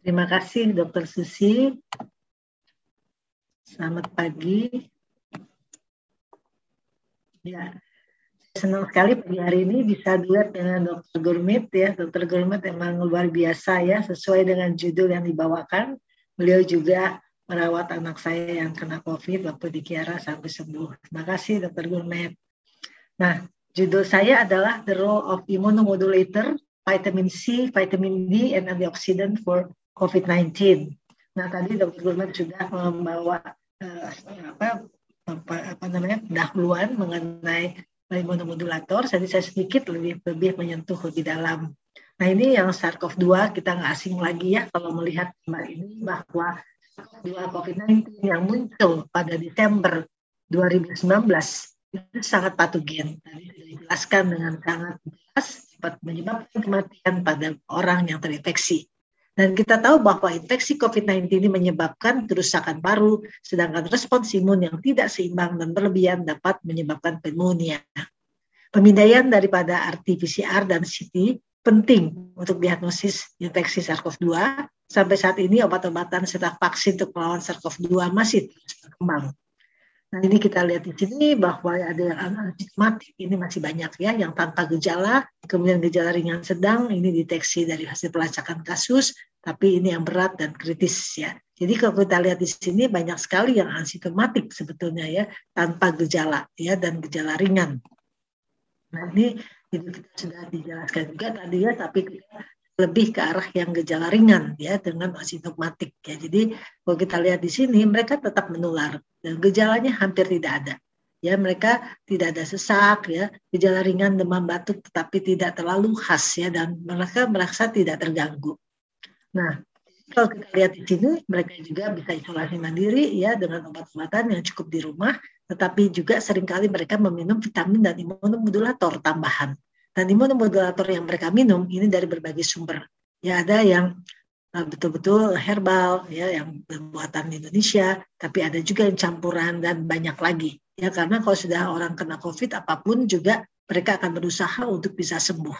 Terima kasih Dokter Susi. Selamat pagi. Ya, senang sekali pagi hari ini bisa dilihat dengan Dokter Gurmit ya. Dokter Gurmit memang luar biasa ya, sesuai dengan judul yang dibawakan. Beliau juga merawat anak saya yang kena COVID waktu di Kiara sampai sembuh. Terima kasih Dokter Gurmit. Nah, judul saya adalah The Role of Immunomodulator, Vitamin C, Vitamin D, and Antioxidant for COVID-19. Nah, tadi Dokter Gurmit sudah membawa uh, apa, apa, apa namanya dahuluan mengenai imunomodulator. Jadi saya sedikit lebih lebih menyentuh lebih dalam. Nah ini yang SARS-CoV-2 kita nggak asing lagi ya kalau melihat gambar ini bahwa SARS-CoV-2 COVID-19 yang muncul pada Desember 2019 itu sangat patogen. Tadi sudah dijelaskan dengan sangat jelas dapat menyebabkan kematian pada orang yang terinfeksi. Dan kita tahu bahwa infeksi COVID-19 ini menyebabkan kerusakan paru, sedangkan respons imun yang tidak seimbang dan berlebihan dapat menyebabkan pneumonia. Pemindaian daripada RT-PCR dan CT penting untuk diagnosis infeksi SARS-CoV-2. Sampai saat ini obat-obatan serta vaksin untuk melawan SARS-CoV-2 masih berkembang. Nah ini kita lihat di sini bahwa ada yang asimptomatik ini masih banyak ya, yang tanpa gejala, kemudian gejala ringan sedang ini deteksi dari hasil pelacakan kasus, tapi ini yang berat dan kritis ya. Jadi kalau kita lihat di sini banyak sekali yang asimptomatik sebetulnya ya, tanpa gejala ya dan gejala ringan. Nah ini itu kita sudah dijelaskan juga tadi ya, tapi lebih ke arah yang gejala ringan ya dengan asimptomatik ya. Jadi kalau kita lihat di sini mereka tetap menular dan gejalanya hampir tidak ada. Ya mereka tidak ada sesak ya, gejala ringan demam batuk tetapi tidak terlalu khas ya dan mereka merasa tidak terganggu. Nah, kalau kita lihat di sini mereka juga bisa isolasi mandiri ya dengan obat-obatan yang cukup di rumah, tetapi juga sering kali mereka meminum vitamin dan imunomodulator tambahan dan imunomodulator yang mereka minum ini dari berbagai sumber. Ya ada yang uh, betul-betul herbal ya yang buatan Indonesia, tapi ada juga yang campuran dan banyak lagi. Ya karena kalau sudah orang kena COVID apa pun juga mereka akan berusaha untuk bisa sembuh.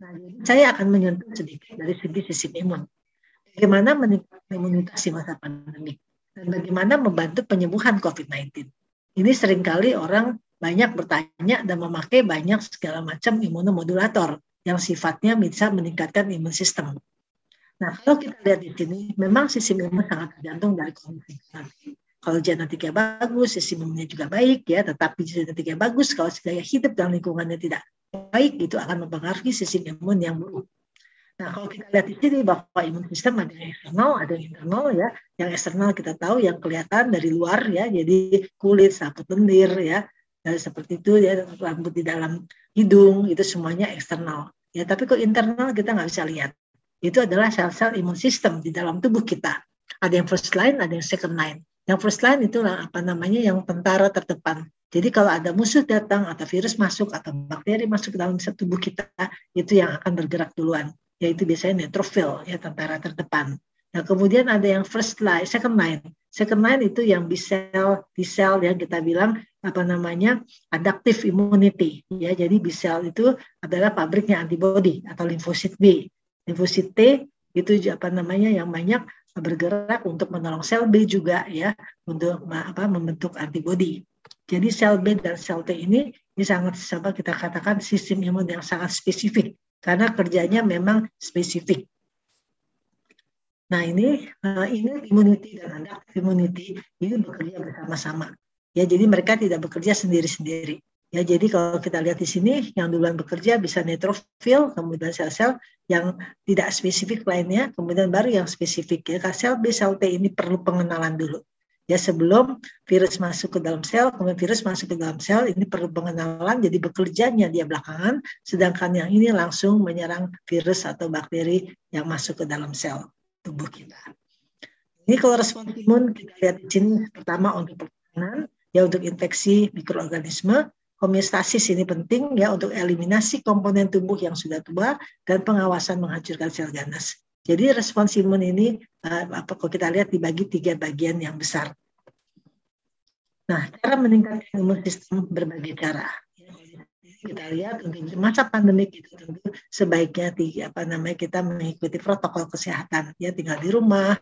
Nah, saya akan menyentuh sedikit dari segi sistem imun. Bagaimana meningkatkan imunitas di masa pandemi dan bagaimana membantu penyembuhan COVID-19. Ini sering kali orang banyak bertanya dan memakai banyak segala macam imunomodulator yang sifatnya bisa meningkatkan imun sistem. Nah, kalau kita lihat di sini, memang sistem imun sangat tergantung dari kondisi. Kalau genetiknya bagus, sistem imunnya juga baik ya, tetapi genetiknya bagus, kalau gaya hidup dan lingkungannya tidak baik, itu akan mempengaruhi sistem imun yang buruk. Nah, kalau kita lihat di sini bahwa imun sistem ada yang eksternal, ada yang internal ya. Yang eksternal kita tahu yang kelihatan dari luar ya, jadi kulit, saput lendir ya, ya, seperti itu ya rambut di dalam hidung itu semuanya eksternal. Ya tapi kok internal kita nggak bisa lihat? Itu adalah sel-sel imun sistem di dalam tubuh kita. Ada yang first line ada yang second line. Yang first line itu apa namanya yang tentara terdepan. Jadi kalau ada musuh datang atau virus masuk atau bakteri masuk ke dalam tubuh kita itu yang akan bergerak duluan. Yaitu biasanya neutrophil ya tentara terdepan Nah, kemudian ada yang first line, second line. Second line itu yang B cell, yang kita bilang apa namanya adaptive immunity ya. Jadi B cell itu adalah pabriknya antibody atau limfosit B. Limfosit T itu apa namanya yang banyak bergerak untuk menolong sel B juga ya untuk apa membentuk antibody. Jadi sel B dan sel T ini ini sangat sama kita katakan sistem imun yang sangat spesifik karena kerjanya memang spesifik Nah ini uh, ini immunity dan adaptive immunity ini bekerja bersama-sama. Ya jadi mereka tidak bekerja sendiri-sendiri. Ya jadi kalau kita lihat di sini yang duluan bekerja bisa neutrophil, kemudian sel-sel yang tidak spesifik lainnya, kemudian baru yang spesifik ya. Sel B, sel T ini perlu pengenalan dulu. Ya sebelum virus masuk ke dalam sel, kemudian virus masuk ke dalam sel, ini perlu pengenalan, jadi bekerjanya dia belakangan, sedangkan yang ini langsung menyerang virus atau bakteri yang masuk ke dalam sel tubuh kita. Ini kalau respon imun kita lihat di sini pertama untuk pertahanan, ya untuk infeksi mikroorganisme, homeostasis ini penting ya untuk eliminasi komponen tubuh yang sudah tua dan pengawasan menghancurkan sel ganas. Jadi respons imun ini uh, apa kalau kita lihat dibagi tiga bagian yang besar. Nah, cara meningkatkan imun sistem berbagai cara. Kita lihat untuk masa pandemi itu tentu sebaiknya apa namanya kita mengikuti protokol kesehatan. Ya tinggal di rumah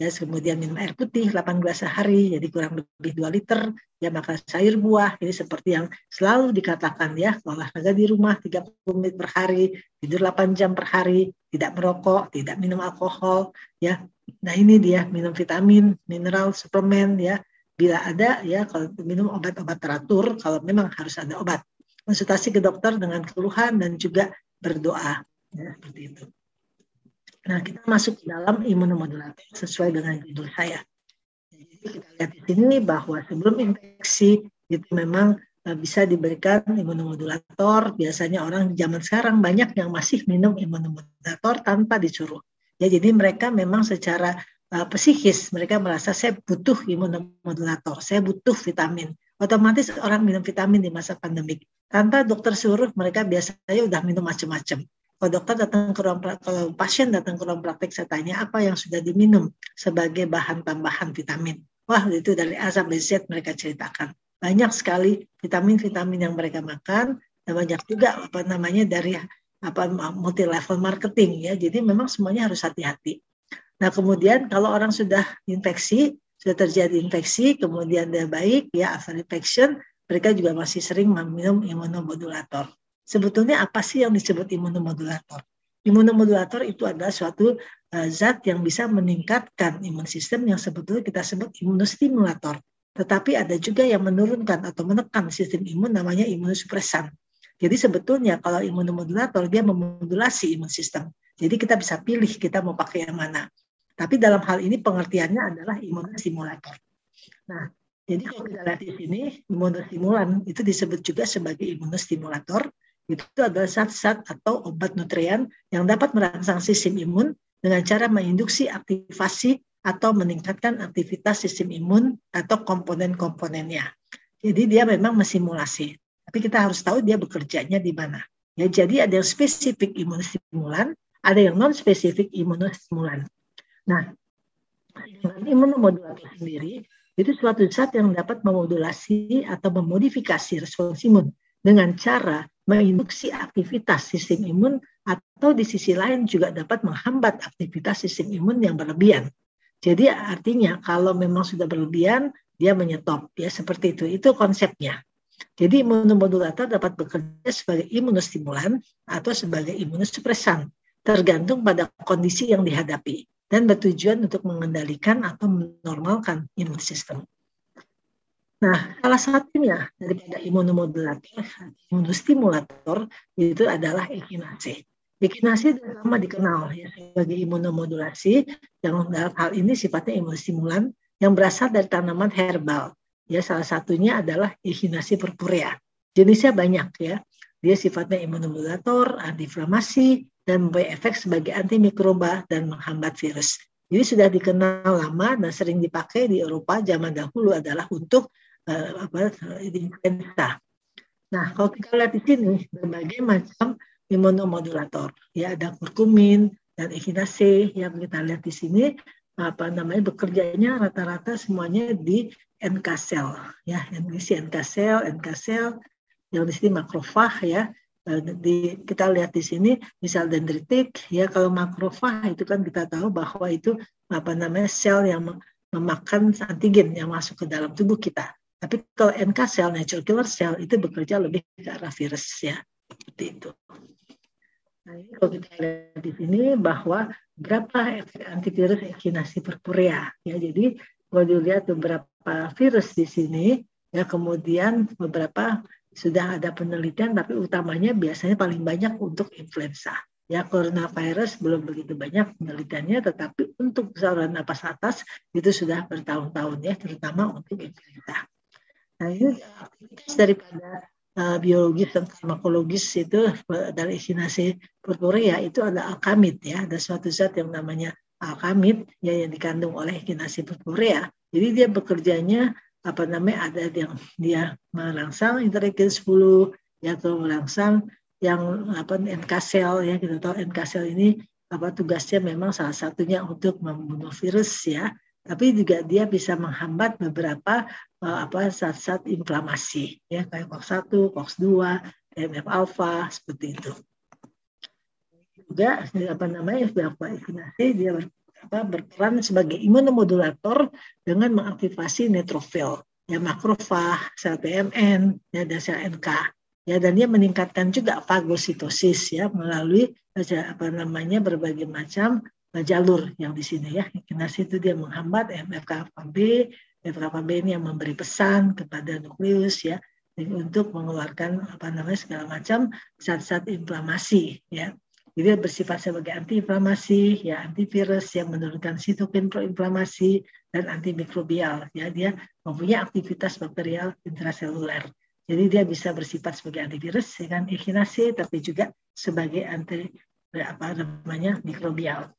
ya kemudian minum air putih 8 gelas sehari jadi kurang lebih 2 liter ya makan sayur buah. Ini seperti yang selalu dikatakan ya olahraga di rumah 30 menit per hari tidur 8 jam per hari tidak merokok tidak minum alkohol ya. Nah ini dia minum vitamin mineral suplemen ya. Bila ada ya kalau minum obat-obat teratur kalau memang harus ada obat konsultasi ke dokter dengan keluhan dan juga berdoa ya seperti itu Nah, kita masuk ke dalam imunomodulator sesuai dengan judul saya. Jadi kita lihat di sini bahwa sebelum infeksi itu memang eh, bisa diberikan imunomodulator. Biasanya orang di zaman sekarang banyak yang masih minum imunomodulator tanpa disuruh. Ya, jadi mereka memang secara uh, psikis mereka merasa saya butuh imunomodulator, saya butuh vitamin. Otomatis orang minum vitamin di masa pandemik tanpa dokter suruh mereka biasanya udah minum macam-macam kalau dokter datang ke ruang kalau pasien datang ke ruang praktek saya tanya apa yang sudah diminum sebagai bahan tambahan vitamin. Wah itu dari A sampai Z mereka ceritakan. Banyak sekali vitamin-vitamin yang mereka makan dan banyak juga apa namanya dari apa multi level marketing ya. Jadi memang semuanya harus hati-hati. Nah kemudian kalau orang sudah infeksi, sudah terjadi infeksi, kemudian dia baik ya after infection, mereka juga masih sering meminum imunomodulator. Sebetulnya apa sih yang disebut imunomodulator? Imunomodulator itu adalah suatu uh, zat yang bisa meningkatkan imun sistem yang sebetulnya kita sebut imunostimulator. Tetapi ada juga yang menurunkan atau menekan sistem imun namanya imunosupresan. Jadi sebetulnya kalau imunomodulator dia memodulasi imun sistem. Jadi kita bisa pilih kita mau pakai yang mana. Tapi dalam hal ini pengertiannya adalah imunostimulator. Nah, jadi kalau kita lihat di sini, imunostimulan itu disebut juga sebagai imunostimulator itu adalah zat-zat atau obat nutrien yang dapat merangsang sistem imun dengan cara menginduksi aktivasi atau meningkatkan aktivitas sistem imun atau komponen-komponennya. Jadi dia memang mensimulasi. Tapi kita harus tahu dia bekerjanya di mana. Ya, jadi ada yang spesifik imunostimulan, ada yang non spesifik imunostimulan. Nah, imunomodulator sendiri itu suatu zat yang dapat memodulasi atau memodifikasi respons imun dengan cara menginduksi aktivitas sistem imun atau di sisi lain juga dapat menghambat aktivitas sistem imun yang berlebihan. Jadi artinya kalau memang sudah berlebihan, dia menyetop. Ya seperti itu. Itu konsepnya. Jadi imunomodulator dapat bekerja sebagai imunostimulan atau sebagai imunosupresan, tergantung pada kondisi yang dihadapi dan bertujuan untuk mengendalikan atau menormalkan imun sistem. Nah, salah satunya daripada imunomodulator, imunostimulator itu adalah ekinase. Ekinase lama dikenal ya sebagai imunomodulasi yang dalam hal ini sifatnya imunostimulan yang berasal dari tanaman herbal. Ya, salah satunya adalah Echinacea purpurea. Jenisnya banyak ya. Dia sifatnya imunomodulator, antiinflamasi, dan memberi efek sebagai antimikroba dan menghambat virus. Jadi sudah dikenal lama dan sering dipakai di Eropa zaman dahulu adalah untuk uh, apa influenza. Nah, kalau kita lihat di sini berbagai macam imunomodulator, ya ada kurkumin dan echinacea yang kita lihat di sini apa namanya bekerjanya rata-rata semuanya di NK cell, ya NK NK cell, NK cell yang di sini makrofag ya eh, di kita lihat di sini misal dendritik ya kalau makrofag itu kan kita tahu bahwa itu apa namanya sel yang memakan antigen yang masuk ke dalam tubuh kita tapi kalau NK cell, natural killer cell, itu bekerja lebih ke arah virus ya. Seperti itu. Nah, ini kalau kita lihat di sini bahwa berapa efek antivirus ekinasi purpurea. Ya, jadi kalau dilihat beberapa virus di sini, ya kemudian beberapa sudah ada penelitian, tapi utamanya biasanya paling banyak untuk influenza. Ya, coronavirus belum begitu banyak penelitiannya, tetapi untuk saluran napas atas itu sudah bertahun-tahun ya, terutama untuk influenza. Nah ini aktivitas daripada uh, biologis dan farmakologis itu dari esinase purpurea itu ada alkamid ya, ada suatu zat yang namanya alkamid ya yang dikandung oleh ekinase purpurea. Jadi dia bekerjanya apa namanya ada yang dia merangsang interleukin 10 ya atau merangsang yang apa NK sel ya kita tahu NK sel ini apa tugasnya memang salah satunya untuk membunuh virus ya tapi juga dia bisa menghambat beberapa uh, apa zat-zat inflamasi ya kayak COX1, COX2, TNF alpha seperti itu. Juga apa namanya vaksinasi dia apa, berperan sebagai imunomodulator dengan mengaktifasi neutrofil ya makrofag, sel PMN, ya dan sel NK. Ya dan dia meningkatkan juga fagositosis ya melalui apa namanya berbagai macam jalur yang di sini ya. Kinase itu dia menghambat MFKB, MFKB ini yang memberi pesan kepada nukleus ya untuk mengeluarkan apa namanya segala macam zat-zat inflamasi ya. Jadi bersifat sebagai antiinflamasi, ya antivirus yang menurunkan sitokin proinflamasi dan antimikrobial. Ya dia mempunyai aktivitas bakterial intraseluler. Jadi dia bisa bersifat sebagai antivirus dengan echinacea, tapi juga sebagai anti apa namanya mikrobial.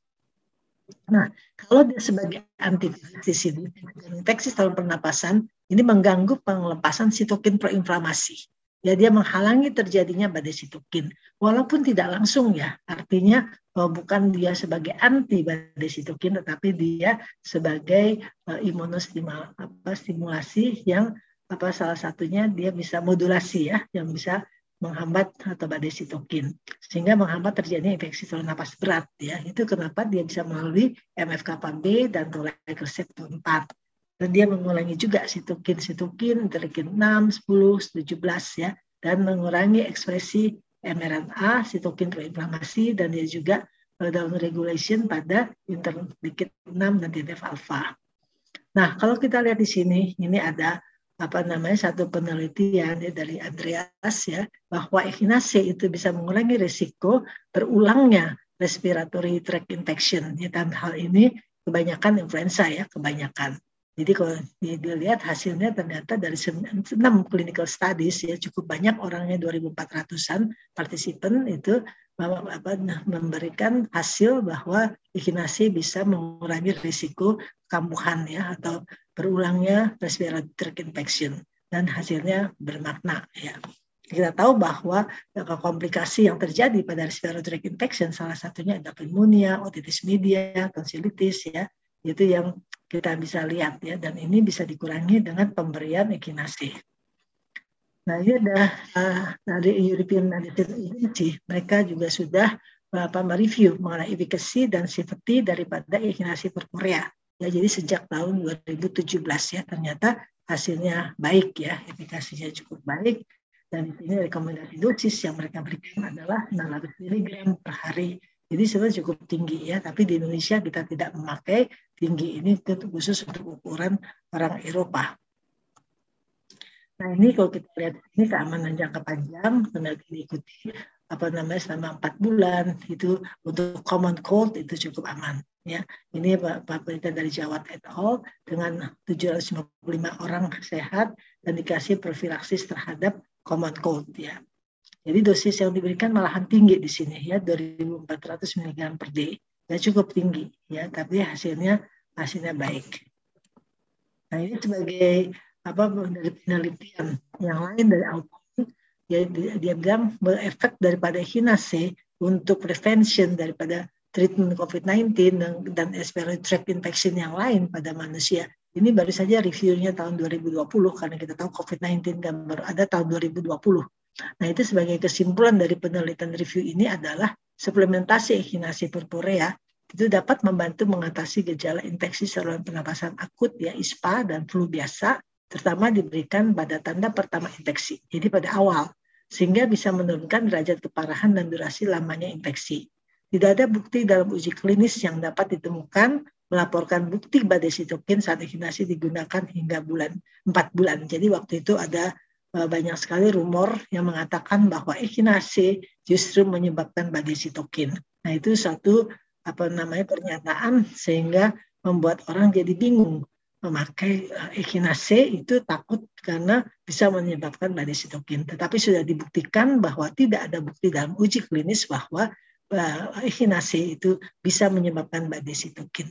Nah, kalau dia sebagai antivirus di sini, infeksi saluran pernapasan ini mengganggu pengelepasan sitokin proinflamasi ya dia menghalangi terjadinya badai sitokin. Walaupun tidak langsung ya artinya uh, bukan dia sebagai anti badai sitokin tetapi dia sebagai uh, imunostimulasi yang apa salah satunya dia bisa modulasi ya yang bisa menghambat atau badai sitokin. Sehingga menghambat terjadinya infeksi saluran napas berat ya. Itu kenapa dia bisa melalui MFKPB dan tolerik reseptor 4 dan dia mengulangi juga sitokin-sitokin, interleukin 6, 10, 17 ya, dan mengurangi ekspresi mRNA, sitokin proinflamasi, dan dia juga down regulation pada interleukin 6 dan TNF alpha. Nah, kalau kita lihat di sini, ini ada apa namanya satu penelitian ya, dari Andreas ya bahwa echinacea itu bisa mengurangi risiko berulangnya respiratory tract infection. Ya, dan hal ini kebanyakan influenza ya, kebanyakan. Jadi kalau dilihat hasilnya ternyata dari 6 clinical studies ya cukup banyak orangnya 2.400an partisipan itu apa, memberikan hasil bahwa echinacea bisa mengurangi risiko kambuhan ya atau berulangnya respiratory infection dan hasilnya bermakna ya. Kita tahu bahwa komplikasi yang terjadi pada respiratory infection salah satunya ada pneumonia, otitis media, tonsilitis ya itu yang kita bisa lihat ya dan ini bisa dikurangi dengan pemberian echinacea. Nah ini ada uh, dari European Medicine Agency mereka juga sudah apa mereview mengenai efficacy dan safety daripada echinacea purpurea. Ya jadi sejak tahun 2017 ya ternyata hasilnya baik ya efikasinya cukup baik dan di sini rekomendasi dosis yang mereka berikan adalah 600 mg per hari jadi sebenarnya cukup tinggi ya, tapi di Indonesia kita tidak memakai tinggi ini khusus untuk ukuran orang Eropa. Nah ini kalau kita lihat ini keamanan jangka panjang, karena diikuti apa namanya selama empat bulan itu untuk common cold itu cukup aman ya ini Pak dari Jawa et al dengan 755 orang sehat dan dikasih profilaksis terhadap common cold ya jadi dosis yang diberikan malahan tinggi di sini ya 2400 mg per day. Ya cukup tinggi ya, tapi hasilnya hasilnya baik. Nah ini sebagai apa dari penelitian yang lain dari alkohol ya dia, bilang berefek daripada hinase untuk prevention daripada treatment COVID-19 dan, dan respiratory tract infection yang lain pada manusia. Ini baru saja reviewnya tahun 2020 karena kita tahu COVID-19 kan baru ada tahun 2020. Nah, itu sebagai kesimpulan dari penelitian review ini adalah suplementasi echinacea purpurea itu dapat membantu mengatasi gejala infeksi saluran pernapasan akut ya ISPA dan flu biasa terutama diberikan pada tanda pertama infeksi. Jadi pada awal sehingga bisa menurunkan derajat keparahan dan durasi lamanya infeksi. Tidak ada bukti dalam uji klinis yang dapat ditemukan melaporkan bukti badai sitokin saat echinacea digunakan hingga bulan 4 bulan. Jadi waktu itu ada banyak sekali rumor yang mengatakan bahwa echinacea justru menyebabkan badai sitokin. Nah itu satu apa namanya pernyataan sehingga membuat orang jadi bingung memakai eh, echinacea itu takut karena bisa menyebabkan badai sitokin. Tetapi sudah dibuktikan bahwa tidak ada bukti dalam uji klinis bahwa eh, echinacea itu bisa menyebabkan badai sitokin.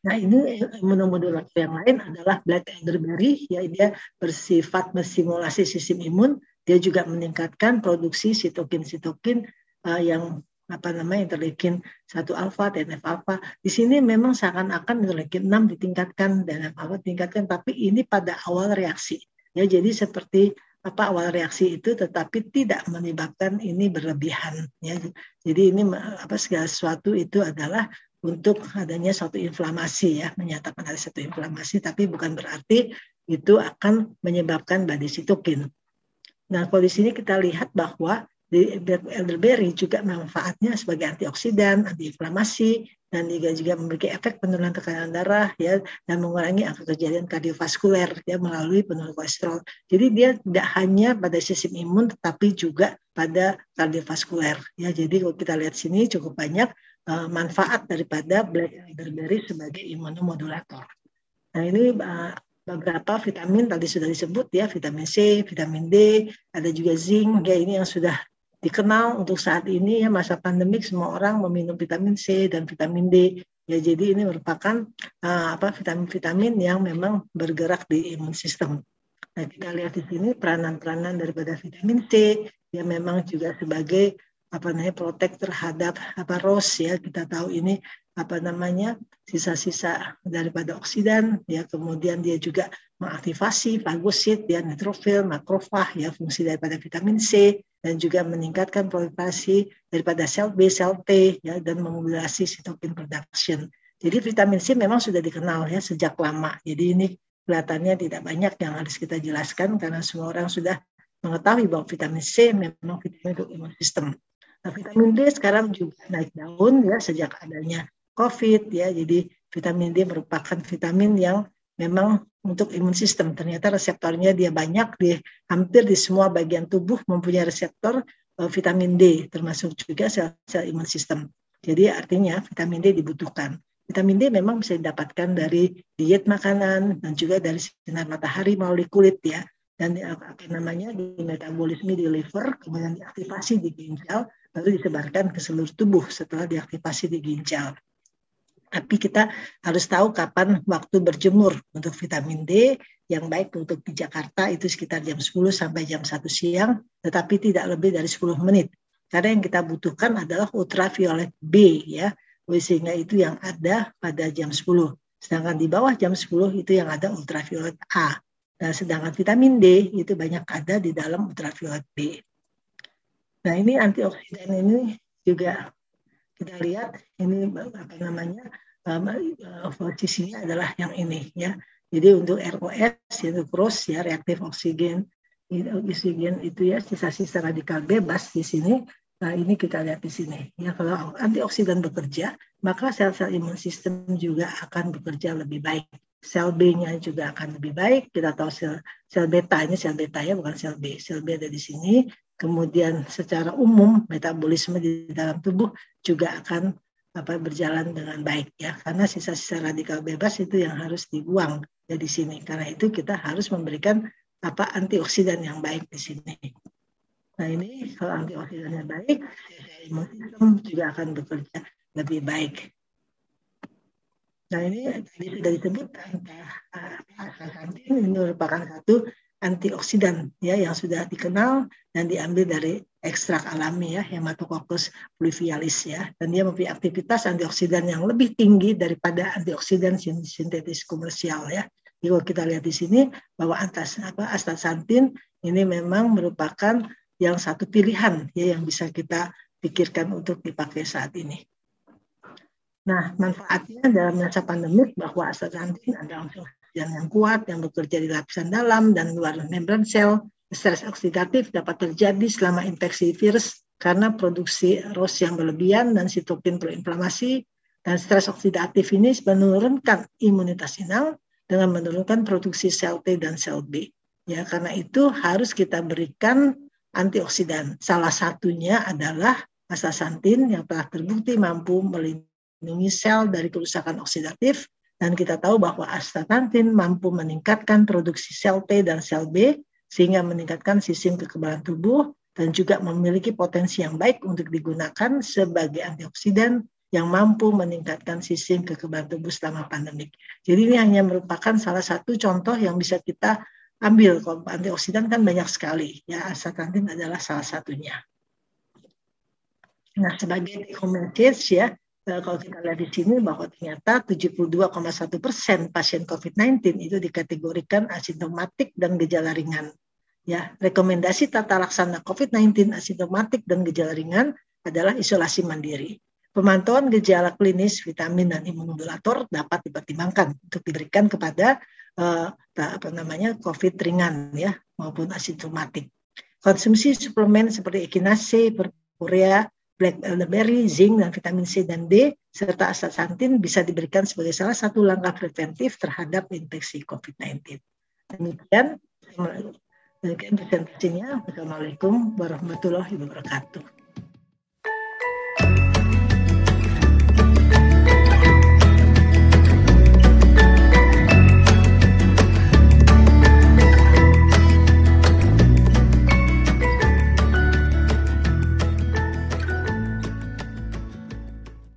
Nah ini imunomodulator yang lain adalah black elderberry, ya dia bersifat mensimulasi sistem imun, dia juga meningkatkan produksi sitokin-sitokin uh, yang apa namanya interleukin satu alfa, TNF alfa. Di sini memang seakan-akan interleukin 6 ditingkatkan dan alfa ditingkatkan, tapi ini pada awal reaksi. Ya, jadi seperti apa awal reaksi itu tetapi tidak menyebabkan ini berlebihan ya. Jadi ini apa segala sesuatu itu adalah untuk adanya suatu inflamasi ya, menyatakan ada satu inflamasi tapi bukan berarti itu akan menyebabkan badai sitokin. Nah, kalau di sini kita lihat bahwa di elderberry juga manfaatnya sebagai antioksidan, antiinflamasi, dan juga juga memiliki efek penurunan tekanan darah ya dan mengurangi angka kejadian kardiovaskuler ya melalui penurunan kolesterol. Jadi dia tidak hanya pada sistem imun tetapi juga pada kardiovaskuler ya. Jadi kalau kita lihat sini cukup banyak uh, manfaat daripada black elderberry sebagai imunomodulator. Nah ini uh, beberapa vitamin tadi sudah disebut ya vitamin C, vitamin D, ada juga zinc ya ini yang sudah dikenal untuk saat ini ya masa pandemik semua orang meminum vitamin C dan vitamin D ya jadi ini merupakan uh, apa vitamin-vitamin yang memang bergerak di imun sistem. Nah kita lihat di sini peranan-peranan daripada vitamin C ya memang juga sebagai apa namanya protek terhadap apa ROS ya kita tahu ini apa namanya sisa-sisa daripada oksidan ya kemudian dia juga mengaktifasi fagosit ya neutrofil makrofag ya fungsi daripada vitamin C dan juga meningkatkan proliferasi daripada sel B, sel T ya dan memobilisasi sitokin production. Jadi vitamin C memang sudah dikenal ya sejak lama. Jadi ini kelihatannya tidak banyak yang harus kita jelaskan karena semua orang sudah mengetahui bahwa vitamin C memang vitamin untuk imun sistem. Nah, vitamin D sekarang juga naik daun ya sejak adanya COVID ya. Jadi vitamin D merupakan vitamin yang memang untuk imun sistem. Ternyata reseptornya dia banyak di hampir di semua bagian tubuh mempunyai reseptor uh, vitamin D, termasuk juga sel-sel imun sistem. Jadi artinya vitamin D dibutuhkan. Vitamin D memang bisa didapatkan dari diet makanan dan juga dari sinar matahari melalui kulit ya. Dan apa namanya di metabolisme di liver, kemudian diaktifasi di ginjal, lalu disebarkan ke seluruh tubuh setelah diaktifasi di ginjal. Tapi kita harus tahu kapan waktu berjemur untuk vitamin D yang baik untuk di Jakarta itu sekitar jam 10 sampai jam 1 siang, tetapi tidak lebih dari 10 menit. Karena yang kita butuhkan adalah ultraviolet B ya, sehingga itu yang ada pada jam 10. Sedangkan di bawah jam 10 itu yang ada ultraviolet A. Nah, sedangkan vitamin D itu banyak ada di dalam ultraviolet B. Nah, ini antioksidan ini juga kita lihat ini apa namanya uh, posisinya adalah yang ini ya. Jadi untuk ROS yaitu cross ya reaktif oksigen oksigen itu ya sisa-sisa radikal bebas di sini. Nah, ini kita lihat di sini. Ya, kalau antioksidan bekerja, maka sel-sel imun sistem juga akan bekerja lebih baik. Sel B-nya juga akan lebih baik. Kita tahu sel sel beta ini sel beta ya bukan sel B. Sel B ada di sini kemudian secara umum metabolisme di dalam tubuh juga akan apa berjalan dengan baik ya karena sisa-sisa radikal bebas itu yang harus dibuang dari sini karena itu kita harus memberikan apa antioksidan yang baik di sini. Nah ini kalau antioksidannya baik, sistem juga akan bekerja lebih baik. Nah ini tadi sudah disebut astaxanthin ini merupakan satu antioksidan ya yang sudah dikenal dan diambil dari ekstrak alami ya Hematococcus fluvialis ya dan dia mempunyai aktivitas antioksidan yang lebih tinggi daripada antioksidan sintetis komersial ya. Jadi kalau kita lihat di sini bahwa antas apa astaxanthin ini memang merupakan yang satu pilihan ya yang bisa kita pikirkan untuk dipakai saat ini. Nah, manfaatnya dalam masa pandemik bahwa astaxanthin ada yang yang kuat yang bekerja di lapisan dalam dan luar membran sel. Stres oksidatif dapat terjadi selama infeksi virus karena produksi ROS yang berlebihan dan sitokin proinflamasi dan stres oksidatif ini menurunkan imunitas inal dengan menurunkan produksi sel T dan sel B. Ya, karena itu harus kita berikan antioksidan. Salah satunya adalah astaxanthin yang telah terbukti mampu melindungi sel dari kerusakan oksidatif dan kita tahu bahwa astaxanthin mampu meningkatkan produksi sel T dan sel B sehingga meningkatkan sistem kekebalan tubuh dan juga memiliki potensi yang baik untuk digunakan sebagai antioksidan yang mampu meningkatkan sistem kekebalan tubuh selama pandemik. Jadi ini hanya merupakan salah satu contoh yang bisa kita ambil. Kalau antioksidan kan banyak sekali, ya astaxanthin adalah salah satunya. Nah, sebagai take ya, kalau kita lihat di sini bahwa ternyata 72,1 persen pasien COVID-19 itu dikategorikan asimptomatik dan gejala ringan. Ya, rekomendasi tata laksana COVID-19 asimptomatik dan gejala ringan adalah isolasi mandiri. Pemantauan gejala klinis, vitamin dan imunomodulator dapat dipertimbangkan untuk diberikan kepada uh, apa namanya COVID ringan ya maupun asimptomatik. Konsumsi suplemen seperti echinacea, purpurea, black elderberry, zinc dan vitamin C dan D serta astaxanthin bisa diberikan sebagai salah satu langkah preventif terhadap infeksi COVID-19. Demikian Demikian presentasinya. Wassalamualaikum warahmatullahi wabarakatuh.